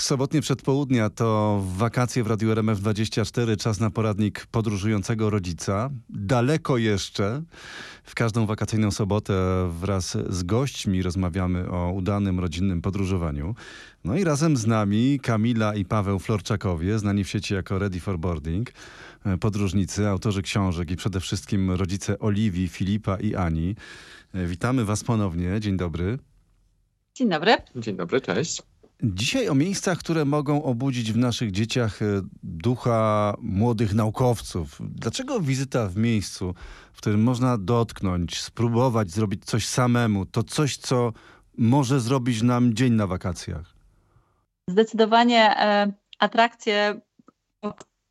Sobotnie przedpołudnia to wakacje w Radiu RMF24, czas na poradnik podróżującego rodzica. Daleko jeszcze. W każdą wakacyjną sobotę wraz z gośćmi rozmawiamy o udanym rodzinnym podróżowaniu. No i razem z nami Kamila i Paweł Florczakowie, znani w sieci jako Ready for Boarding. Podróżnicy, autorzy książek i przede wszystkim rodzice Oliwii, Filipa i Ani. Witamy Was ponownie. Dzień dobry. Dzień dobry. Dzień dobry, cześć. Dzisiaj o miejscach, które mogą obudzić w naszych dzieciach e, ducha młodych naukowców. Dlaczego wizyta w miejscu, w którym można dotknąć, spróbować zrobić coś samemu, to coś, co może zrobić nam dzień na wakacjach? Zdecydowanie e, atrakcje,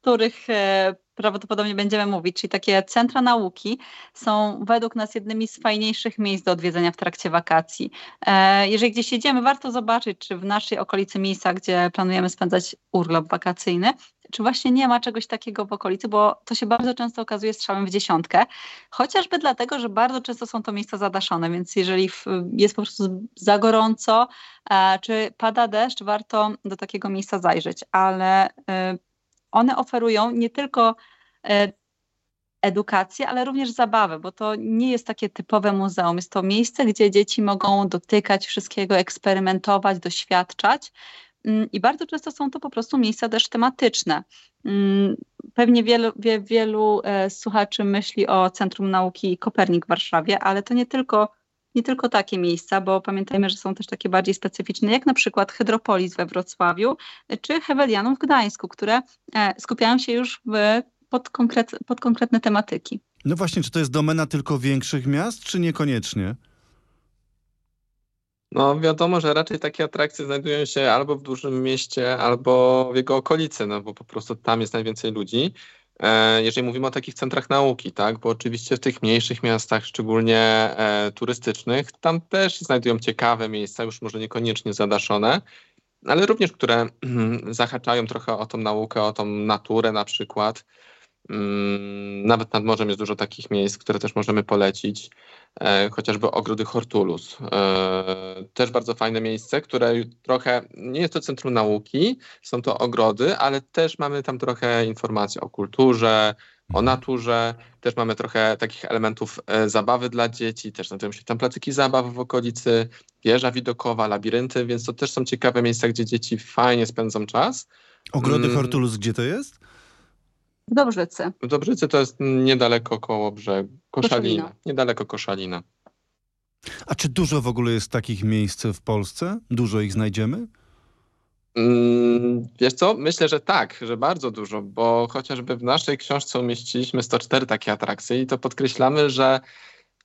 których e, prawdopodobnie będziemy mówić, czyli takie centra nauki, są według nas jednymi z fajniejszych miejsc do odwiedzenia w trakcie wakacji. E, jeżeli gdzieś jedziemy, warto zobaczyć, czy w naszej okolicy miejsca, gdzie planujemy spędzać urlop wakacyjny, czy właśnie nie ma czegoś takiego w okolicy, bo to się bardzo często okazuje strzałem w dziesiątkę, chociażby dlatego, że bardzo często są to miejsca zadaszone, więc jeżeli jest po prostu za gorąco, e, czy pada deszcz, warto do takiego miejsca zajrzeć, ale e, one oferują nie tylko e, edukację, ale również zabawę, bo to nie jest takie typowe muzeum. Jest to miejsce, gdzie dzieci mogą dotykać wszystkiego, eksperymentować, doświadczać. Mm, I bardzo często są to po prostu miejsca też tematyczne. Mm, pewnie wielu, wie, wielu e, słuchaczy myśli o Centrum Nauki Kopernik w Warszawie, ale to nie tylko nie tylko takie miejsca, bo pamiętajmy, że są też takie bardziej specyficzne, jak na przykład Hydropolis we Wrocławiu czy Hewelianum w Gdańsku, które e, skupiają się już w, pod, konkret, pod konkretne tematyki. No właśnie, czy to jest domena tylko większych miast, czy niekoniecznie? No wiadomo, że raczej takie atrakcje znajdują się albo w dużym mieście, albo w jego okolicy, no bo po prostu tam jest najwięcej ludzi. E, jeżeli mówimy o takich centrach nauki, tak, bo oczywiście w tych mniejszych miastach, szczególnie e, turystycznych, tam też znajdują ciekawe miejsca, już może niekoniecznie zadaszone, ale również które zahaczają trochę o tą naukę, o tą naturę na przykład. Mm, nawet nad morzem jest dużo takich miejsc, które też możemy polecić, e, chociażby ogrody Hortulus. E, też bardzo fajne miejsce, które trochę, nie jest to centrum nauki, są to ogrody, ale też mamy tam trochę informacji o kulturze, o mhm. naturze, też mamy trochę takich elementów e, zabawy dla dzieci, też znajdują się tam placyki zabaw w okolicy, wieża widokowa, labirynty, więc to też są ciekawe miejsca, gdzie dzieci fajnie spędzą czas. Ogrody mm. Hortulus, gdzie to jest? W Dobrzycy. W Dobrzycy to jest niedaleko koło brzegu. Koszalina. Koszalina. Niedaleko Koszalina. A czy dużo w ogóle jest takich miejsc w Polsce? Dużo ich znajdziemy? Mm, wiesz co? Myślę, że tak, że bardzo dużo, bo chociażby w naszej książce umieściliśmy 104 takie atrakcje i to podkreślamy, że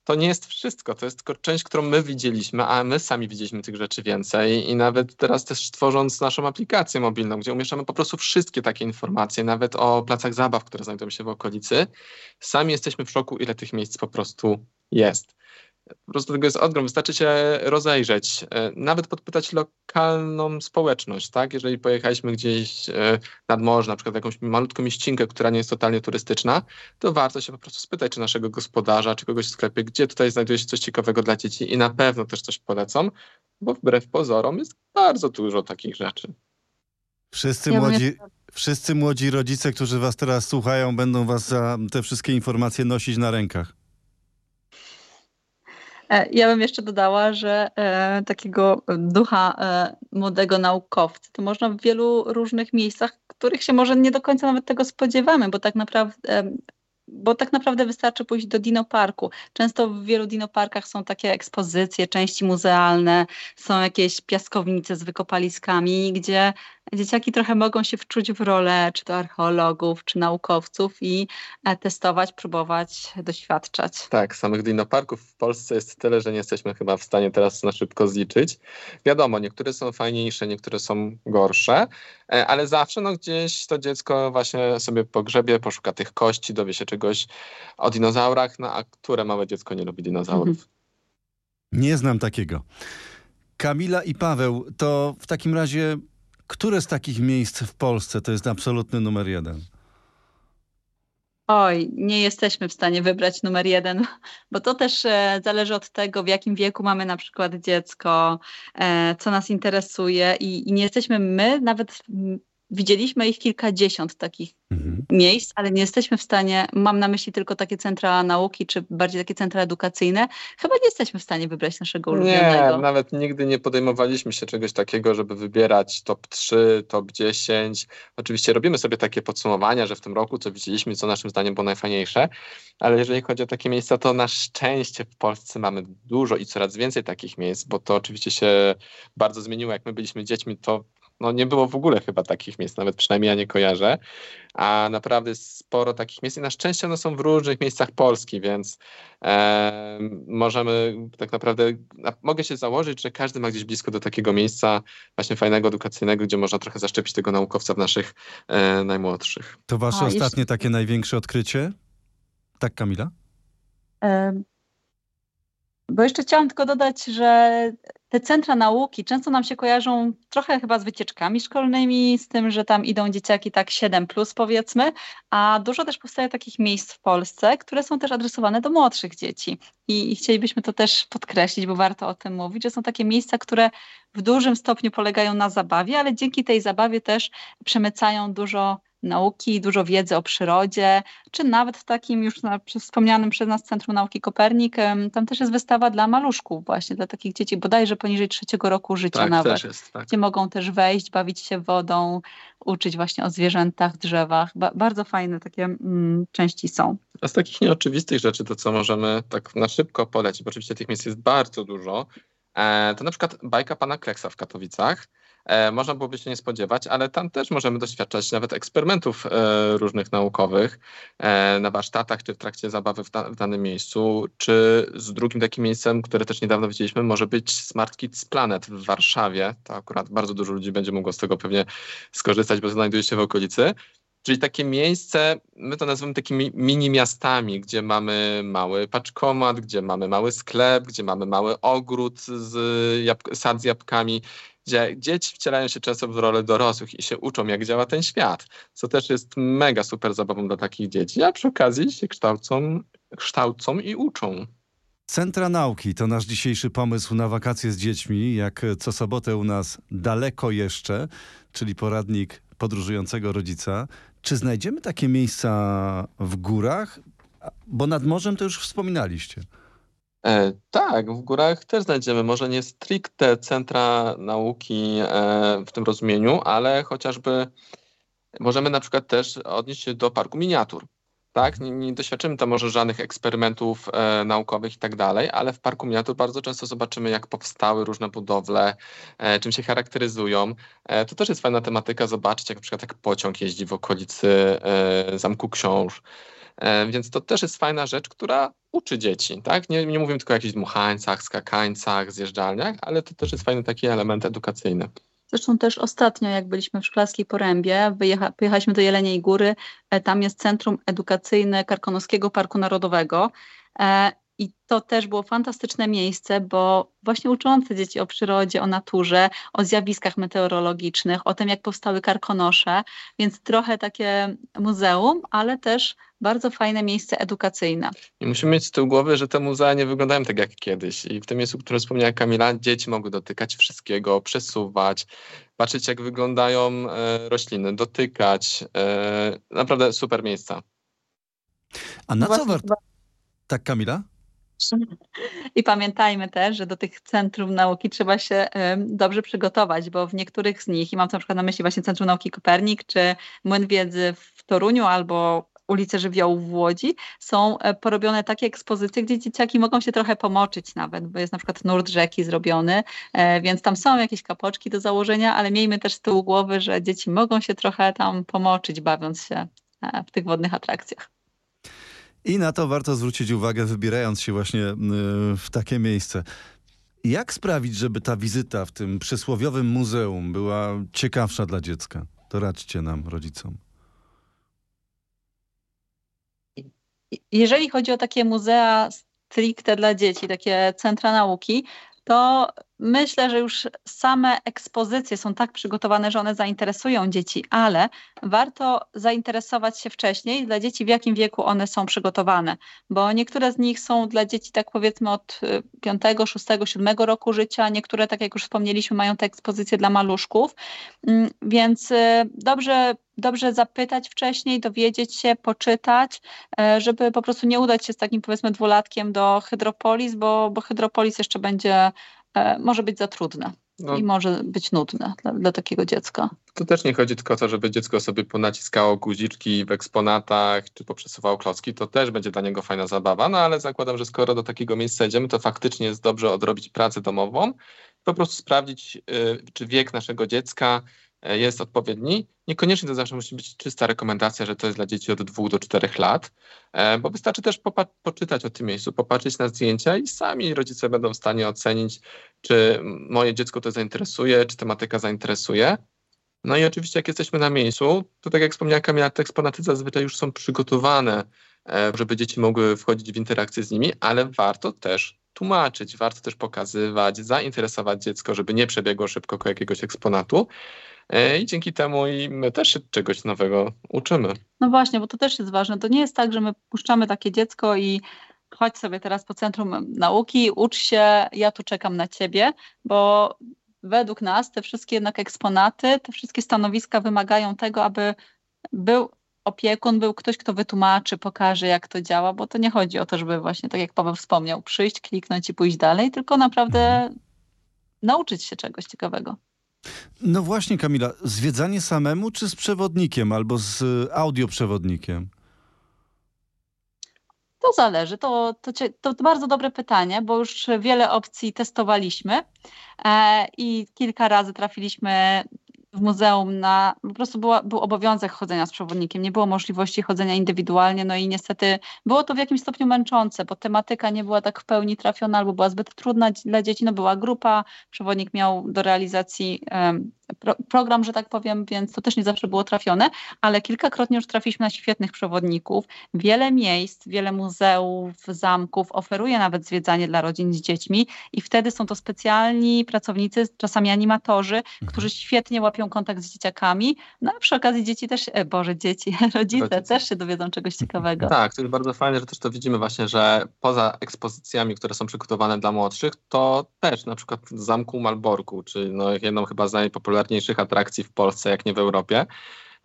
to nie jest wszystko, to jest tylko część, którą my widzieliśmy, a my sami widzieliśmy tych rzeczy więcej i nawet teraz też tworząc naszą aplikację mobilną, gdzie umieszczamy po prostu wszystkie takie informacje, nawet o placach zabaw, które znajdują się w okolicy, sami jesteśmy w szoku, ile tych miejsc po prostu jest. Po prostu tego jest odgrom. Wystarczy się rozejrzeć, e, nawet podpytać lokalną społeczność, tak? Jeżeli pojechaliśmy gdzieś e, nad morze, na przykład w jakąś malutką mieścinkę, która nie jest totalnie turystyczna, to warto się po prostu spytać, czy naszego gospodarza, czy kogoś w sklepie, gdzie tutaj znajduje się coś ciekawego dla dzieci i na pewno też coś polecą, bo wbrew pozorom jest bardzo dużo takich rzeczy. Wszyscy ja młodzi, wszyscy młodzi rodzice, którzy was teraz słuchają, będą was za te wszystkie informacje nosić na rękach. E, ja bym jeszcze dodała, że e, takiego ducha e, młodego naukowca to można w wielu różnych miejscach, których się może nie do końca nawet tego spodziewamy, bo tak naprawdę bo tak naprawdę wystarczy pójść do dinoparku. Często w wielu dinoparkach są takie ekspozycje, części muzealne, są jakieś piaskownice z wykopaliskami, gdzie dzieciaki trochę mogą się wczuć w rolę czy to archeologów, czy naukowców i e, testować, próbować, doświadczać. Tak, samych dinoparków w Polsce jest tyle, że nie jesteśmy chyba w stanie teraz na szybko zliczyć. Wiadomo, niektóre są fajniejsze, niektóre są gorsze, e, ale zawsze no, gdzieś to dziecko właśnie sobie pogrzebie, poszuka tych kości, dowie się czegoś o dinozaurach, no a które małe dziecko nie lubi dinozaurów? Mhm. Nie znam takiego. Kamila i Paweł, to w takim razie które z takich miejsc w Polsce to jest absolutny numer jeden? Oj, nie jesteśmy w stanie wybrać numer jeden, bo to też e, zależy od tego, w jakim wieku mamy na przykład dziecko, e, co nas interesuje i, i nie jesteśmy my nawet Widzieliśmy ich kilkadziesiąt takich mhm. miejsc, ale nie jesteśmy w stanie, mam na myśli tylko takie centra nauki, czy bardziej takie centra edukacyjne, chyba nie jesteśmy w stanie wybrać naszego ulubionego. Nie, nawet nigdy nie podejmowaliśmy się czegoś takiego, żeby wybierać top 3, top 10. Oczywiście robimy sobie takie podsumowania, że w tym roku co widzieliśmy, co naszym zdaniem było najfajniejsze, ale jeżeli chodzi o takie miejsca, to na szczęście w Polsce mamy dużo i coraz więcej takich miejsc, bo to oczywiście się bardzo zmieniło. Jak my byliśmy dziećmi, to no nie było w ogóle chyba takich miejsc, nawet przynajmniej ja nie kojarzę, a naprawdę sporo takich miejsc i na szczęście one są w różnych miejscach Polski, więc e, możemy tak naprawdę, mogę się założyć, że każdy ma gdzieś blisko do takiego miejsca właśnie fajnego, edukacyjnego, gdzie można trochę zaszczepić tego naukowca w naszych e, najmłodszych. To wasze a, ostatnie jeszcze... takie największe odkrycie? Tak, Kamila? Bo jeszcze chciałam tylko dodać, że te centra nauki często nam się kojarzą trochę chyba z wycieczkami szkolnymi, z tym, że tam idą dzieciaki tak 7 plus powiedzmy, a dużo też powstaje takich miejsc w Polsce, które są też adresowane do młodszych dzieci. I, I chcielibyśmy to też podkreślić, bo warto o tym mówić, że są takie miejsca, które w dużym stopniu polegają na zabawie, ale dzięki tej zabawie też przemycają dużo nauki, dużo wiedzy o przyrodzie, czy nawet w takim już na, wspomnianym przez nas Centrum Nauki Kopernik, tam też jest wystawa dla maluszków właśnie, dla takich dzieci bodajże poniżej trzeciego roku życia tak, nawet, jest, tak. gdzie mogą też wejść, bawić się wodą, uczyć właśnie o zwierzętach, drzewach. Ba bardzo fajne takie mm, części są. A z takich nieoczywistych rzeczy, to co możemy tak na szybko polecić, bo oczywiście tych miejsc jest bardzo dużo, e, to na przykład bajka pana Kleksa w Katowicach, można byłoby się nie spodziewać, ale tam też możemy doświadczać nawet eksperymentów e, różnych naukowych e, na warsztatach, czy w trakcie zabawy w, da, w danym miejscu, czy z drugim takim miejscem, które też niedawno widzieliśmy, może być Smart Kids Planet w Warszawie. To akurat bardzo dużo ludzi będzie mogło z tego pewnie skorzystać, bo znajduje się w okolicy. Czyli takie miejsce, my to nazywamy takimi mini miastami, gdzie mamy mały paczkomat, gdzie mamy mały sklep, gdzie mamy mały ogród z jabłk- sad z jabłkami gdzie dzieci wcielają się często w rolę dorosłych i się uczą, jak działa ten świat, co też jest mega super zabawą dla takich dzieci, a przy okazji się kształcą, kształcą i uczą. Centra Nauki to nasz dzisiejszy pomysł na wakacje z dziećmi, jak co sobotę u nas daleko jeszcze, czyli poradnik podróżującego rodzica. Czy znajdziemy takie miejsca w górach? Bo nad morzem to już wspominaliście. E, tak, w górach też znajdziemy może nie stricte centra nauki e, w tym rozumieniu, ale chociażby możemy na przykład też odnieść się do parku miniatur. Tak, nie, nie doświadczymy tam może żadnych eksperymentów e, naukowych i tak dalej, ale w parku miniatur bardzo często zobaczymy, jak powstały różne budowle, e, czym się charakteryzują. E, to też jest fajna tematyka, zobaczyć, jak na przykład jak pociąg jeździ w okolicy e, Zamku Książ. E, więc to też jest fajna rzecz, która uczy dzieci, tak? Nie, nie mówimy tylko o jakichś dmuchańcach, skakańcach, zjeżdżalniach, ale to też jest fajny taki element edukacyjny. Zresztą też ostatnio, jak byliśmy w Szklarskiej Porębie, wyjecha, pojechaliśmy do Jeleniej Góry, e, tam jest Centrum Edukacyjne Karkonoskiego Parku Narodowego e, i to też było fantastyczne miejsce, bo właśnie uczące dzieci o przyrodzie, o naturze, o zjawiskach meteorologicznych, o tym, jak powstały karkonosze, więc trochę takie muzeum, ale też bardzo fajne miejsce edukacyjne. I musimy mieć z tyłu głowy, że te muzea nie wyglądają tak jak kiedyś. I w tym miejscu, które wspomniała Kamila, dzieci mogły dotykać wszystkiego, przesuwać, patrzeć jak wyglądają e, rośliny, dotykać. E, naprawdę super miejsca. A na co warto... Tak, Kamila? I pamiętajmy też, że do tych centrum nauki trzeba się dobrze przygotować, bo w niektórych z nich, i mam na przykład na myśli właśnie Centrum Nauki Kopernik, czy Młyn Wiedzy w Toruniu albo ulice Żywiołów w Łodzi, są e, porobione takie ekspozycje, gdzie dzieciaki mogą się trochę pomoczyć nawet, bo jest na przykład nurt rzeki zrobiony, e, więc tam są jakieś kapoczki do założenia, ale miejmy też z tyłu głowy, że dzieci mogą się trochę tam pomoczyć, bawiąc się e, w tych wodnych atrakcjach. I na to warto zwrócić uwagę, wybierając się właśnie w takie miejsce. Jak sprawić, żeby ta wizyta w tym przysłowiowym muzeum była ciekawsza dla dziecka? To radźcie nam, rodzicom. Jeżeli chodzi o takie muzea stricte dla dzieci, takie centra nauki, to myślę, że już same ekspozycje są tak przygotowane, że one zainteresują dzieci, ale warto zainteresować się wcześniej dla dzieci, w jakim wieku one są przygotowane, bo niektóre z nich są dla dzieci, tak powiedzmy, od 5, 6, 7 roku życia, niektóre, tak jak już wspomnieliśmy, mają te ekspozycje dla maluszków, mm, więc y, dobrze dobrze zapytać wcześniej, dowiedzieć się, poczytać, e, żeby po prostu nie udać się z takim powiedzmy dwulatkiem do Hydropolis, bo, bo Hydropolis jeszcze będzie może być za trudne. No. I może być nudne dla, dla, takiego dziecka. To też nie chodzi tylko o to, żeby dziecko sobie ponaciskało guziczki w eksponatach, czy poprzesuwało klocki, to też będzie dla niego fajna zabawa, no ale zakładam, że skoro do takiego miejsca idziemy, to faktycznie jest dobrze odrobić pracę domową, po prostu sprawdzić, y, czy wiek naszego dziecka E, jest odpowiedni. Niekoniecznie to zawsze musi być czysta rekomendacja, że to jest dla dzieci od 2 do 4 lat, e, bo wystarczy też poczytać o tym miejscu, popatrzeć na zdjęcia i sami rodzice będą w stanie ocenić, czy moje dziecko to zainteresuje, czy tematyka zainteresuje. No i oczywiście, jak jesteśmy na miejscu, to tak jak wspomniała Kamila, te eksponaty zazwyczaj już są przygotowane, e, żeby dzieci mogły wchodzić w interakcję z nimi, ale warto też tłumaczyć, warto też pokazywać, zainteresować dziecko, żeby nie przebiegło szybko ko jakiegoś eksponatu. E, i dzięki temu i my też się czegoś nowego uczymy. No właśnie, bo to też jest ważne. To nie jest tak, że my puszczamy takie dziecko i chodź sobie teraz po centrum nauki, ucz się, ja tu czekam na ciebie, bo według nas te wszystkie jednak eksponaty, te wszystkie stanowiska wymagają tego, aby był opiekun, był ktoś, kto wytłumaczy, pokaże, jak to działa, bo to nie chodzi o to, żeby właśnie, tak jak Paweł wspomniał, przyjść, kliknąć i pójść dalej, tylko naprawdę mhm. nauczyć się czegoś ciekawego. No właśnie, Kamila, zwiedzanie samemu czy z przewodnikiem albo z audioprzewodnikiem? To zależy. To, to, to, bardzo dobre pytanie, bo już wiele opcji testowaliśmy e, i kilka razy trafiliśmy w muzeum na, po prostu była, był obowiązek chodzenia z przewodnikiem, nie było możliwości chodzenia indywidualnie, no i niestety było to w jakimś stopniu męczące, bo tematyka nie była tak w pełni trafiona albo była zbyt trudna dla dzieci, no była grupa, przewodnik miał do realizacji um, pro, program, że tak powiem, więc to też nie zawsze było trafione, ale kilkakrotnie już trafiliśmy na świetnych przewodników. Wiele miejsc, wiele muzeów, zamków oferuje nawet zwiedzanie dla rodzin z dziećmi i wtedy są to specjalni pracownicy, czasami animatorzy, mhm. którzy świetnie łapią kontakt z dzieciakami. No a przy okazji dzieci też, e, Boże, dzieci, rodzice, rodzice też się dowiedzą czegoś ciekawego. Tak, to jest bardzo fajne, że też to widzimy właśnie, że poza ekspozycjami, które są przygotowane dla młodszych, to też na przykład w Zamku Malborku, czy no jedną chyba z najpopularniejszych atrakcji w Polsce, jak nie w Europie.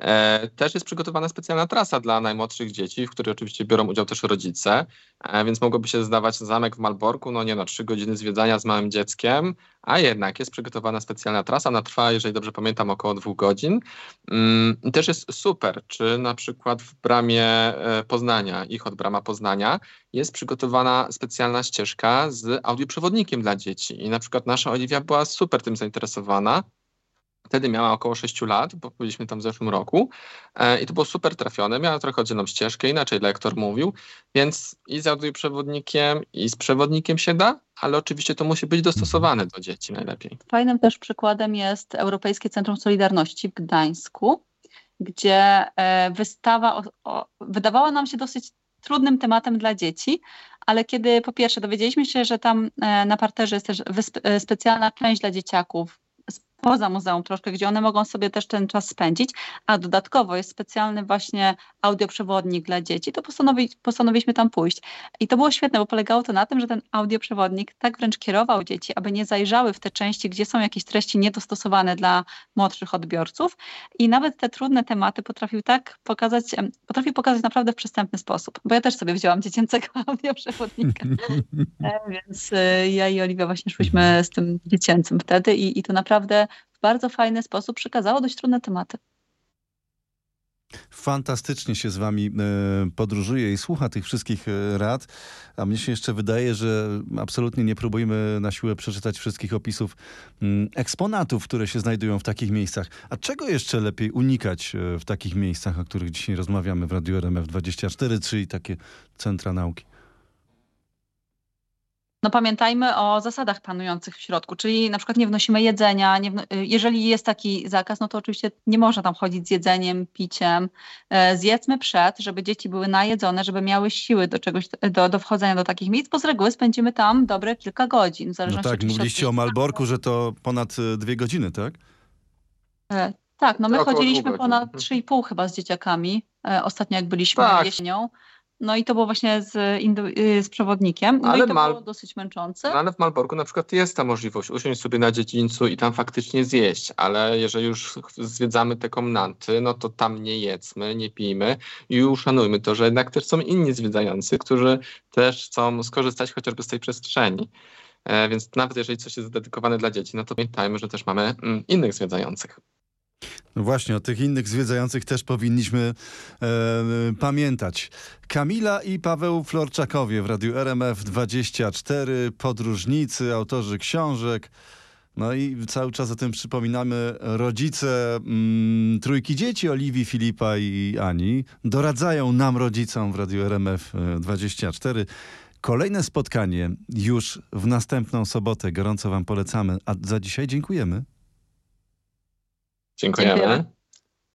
E, też jest przygotowana specjalna trasa dla najmłodszych dzieci, w której oczywiście biorą udział też rodzice, e, więc mogłoby się zdawać zamek w Malborku, no nie no, trzy godziny zwiedzania z małym dzieckiem, a jednak jest przygotowana specjalna trasa, ona trwa, jeżeli dobrze pamiętam, około dwóch godzin. Mm, też jest super, czy na przykład w bramie e, Poznania, ich od brama Poznania, jest przygotowana specjalna ścieżka z audioprzewodnikiem dla dzieci. I na przykład nasza Oliwia była super tym zainteresowana, Wtedy miała około 6 lat, bo byliśmy tam w zeszłym roku e, i to było super trafione. Miała trochę oddzielną ścieżkę, inaczej lektor mówił, więc i z audioprzewodnikiem, i z przewodnikiem się da, ale oczywiście to musi być dostosowane do dzieci najlepiej. Fajnym też przykładem jest Europejskie Centrum Solidarności w Gdańsku, gdzie e, wystawa o, o, wydawała nam się dosyć trudnym tematem dla dzieci, ale kiedy po pierwsze dowiedzieliśmy się, że tam e, na parterze jest też specjalna część dla dzieciaków, poza muzeum troszkę, gdzie one mogą sobie też ten czas spędzić, a dodatkowo jest specjalny właśnie audioprzewodnik dla dzieci, to postanowi, postanowiliśmy tam pójść. I to było świetne, bo polegało to na tym, że ten audioprzewodnik tak wręcz kierował dzieci, aby nie zajrzały w te części, gdzie są jakieś treści niedostosowane dla młodszych odbiorców. I nawet te trudne tematy potrafił tak pokazać, potrafił pokazać naprawdę w przystępny sposób, bo ja też sobie wzięłam dziecięcego audioprzewodnika, e, więc e, ja i Oliwia właśnie szłyśmy z tym dziecięcym wtedy i, i to naprawdę bardzo fajny sposób przekazało dość trudne tematy. Fantastycznie się z wami e, podróżuje i słucha tych wszystkich e, rad, a mnie się jeszcze wydaje, że absolutnie nie próbujemy na siłę przeczytać wszystkich opisów mm, eksponatów, które się znajdują w takich miejscach. A czego jeszcze lepiej unikać e, w takich miejscach, o których dzisiaj rozmawiamy w Radiu RMF24, czyli takie centra nauki? No pamiętajmy o zasadach panujących w środku, czyli na przykład nie wnosimy jedzenia, nie wno, jeżeli jest taki zakaz, no to oczywiście nie można tam chodzić z jedzeniem, piciem. E, zjedzmy przed, żeby dzieci były najedzone, żeby miały siły do czegoś, do, do wchodzenia do takich miejsc, bo z reguły spędzimy tam dobre kilka godzin. W no tak, mówiliście o Malborku, że to ponad e, dwie godziny, tak? E, tak, no my chodziliśmy ponad 3,5 chyba z dzieciakami, e, ostatnio jak byliśmy tak. jesienią. No i to było właśnie z, y, z przewodnikiem. No ale i to Mal... było dosyć męczące. No ale w Malborku na przykład jest ta możliwość usiąść sobie na dziedzińcu i tam faktycznie zjeść, ale jeżeli już zwiedzamy te komnaty, no to tam nie jedzmy, nie pijmy i uszanujmy to, że jednak też są inni zwiedzający, którzy też chcą skorzystać chociażby z tej przestrzeni. E, więc nawet jeżeli coś jest dedykowane dla dzieci, no to pamiętajmy, że też mamy mm, innych zwiedzających. No właśnie, o tych innych zwiedzających też powinniśmy e, pamiętać. Kamila i Paweł Florczakowie w Radiu RMF24, podróżnicy, autorzy książek. No i cały czas o tym przypominamy. Rodzice mm, trójki dzieci, Oliwii, Filipa i Ani, doradzają nam, rodzicom w Radiu RMF24. Kolejne spotkanie już w następną sobotę. Gorąco Wam polecamy. A za dzisiaj dziękujemy. Dziękujemy. Dziękujemy.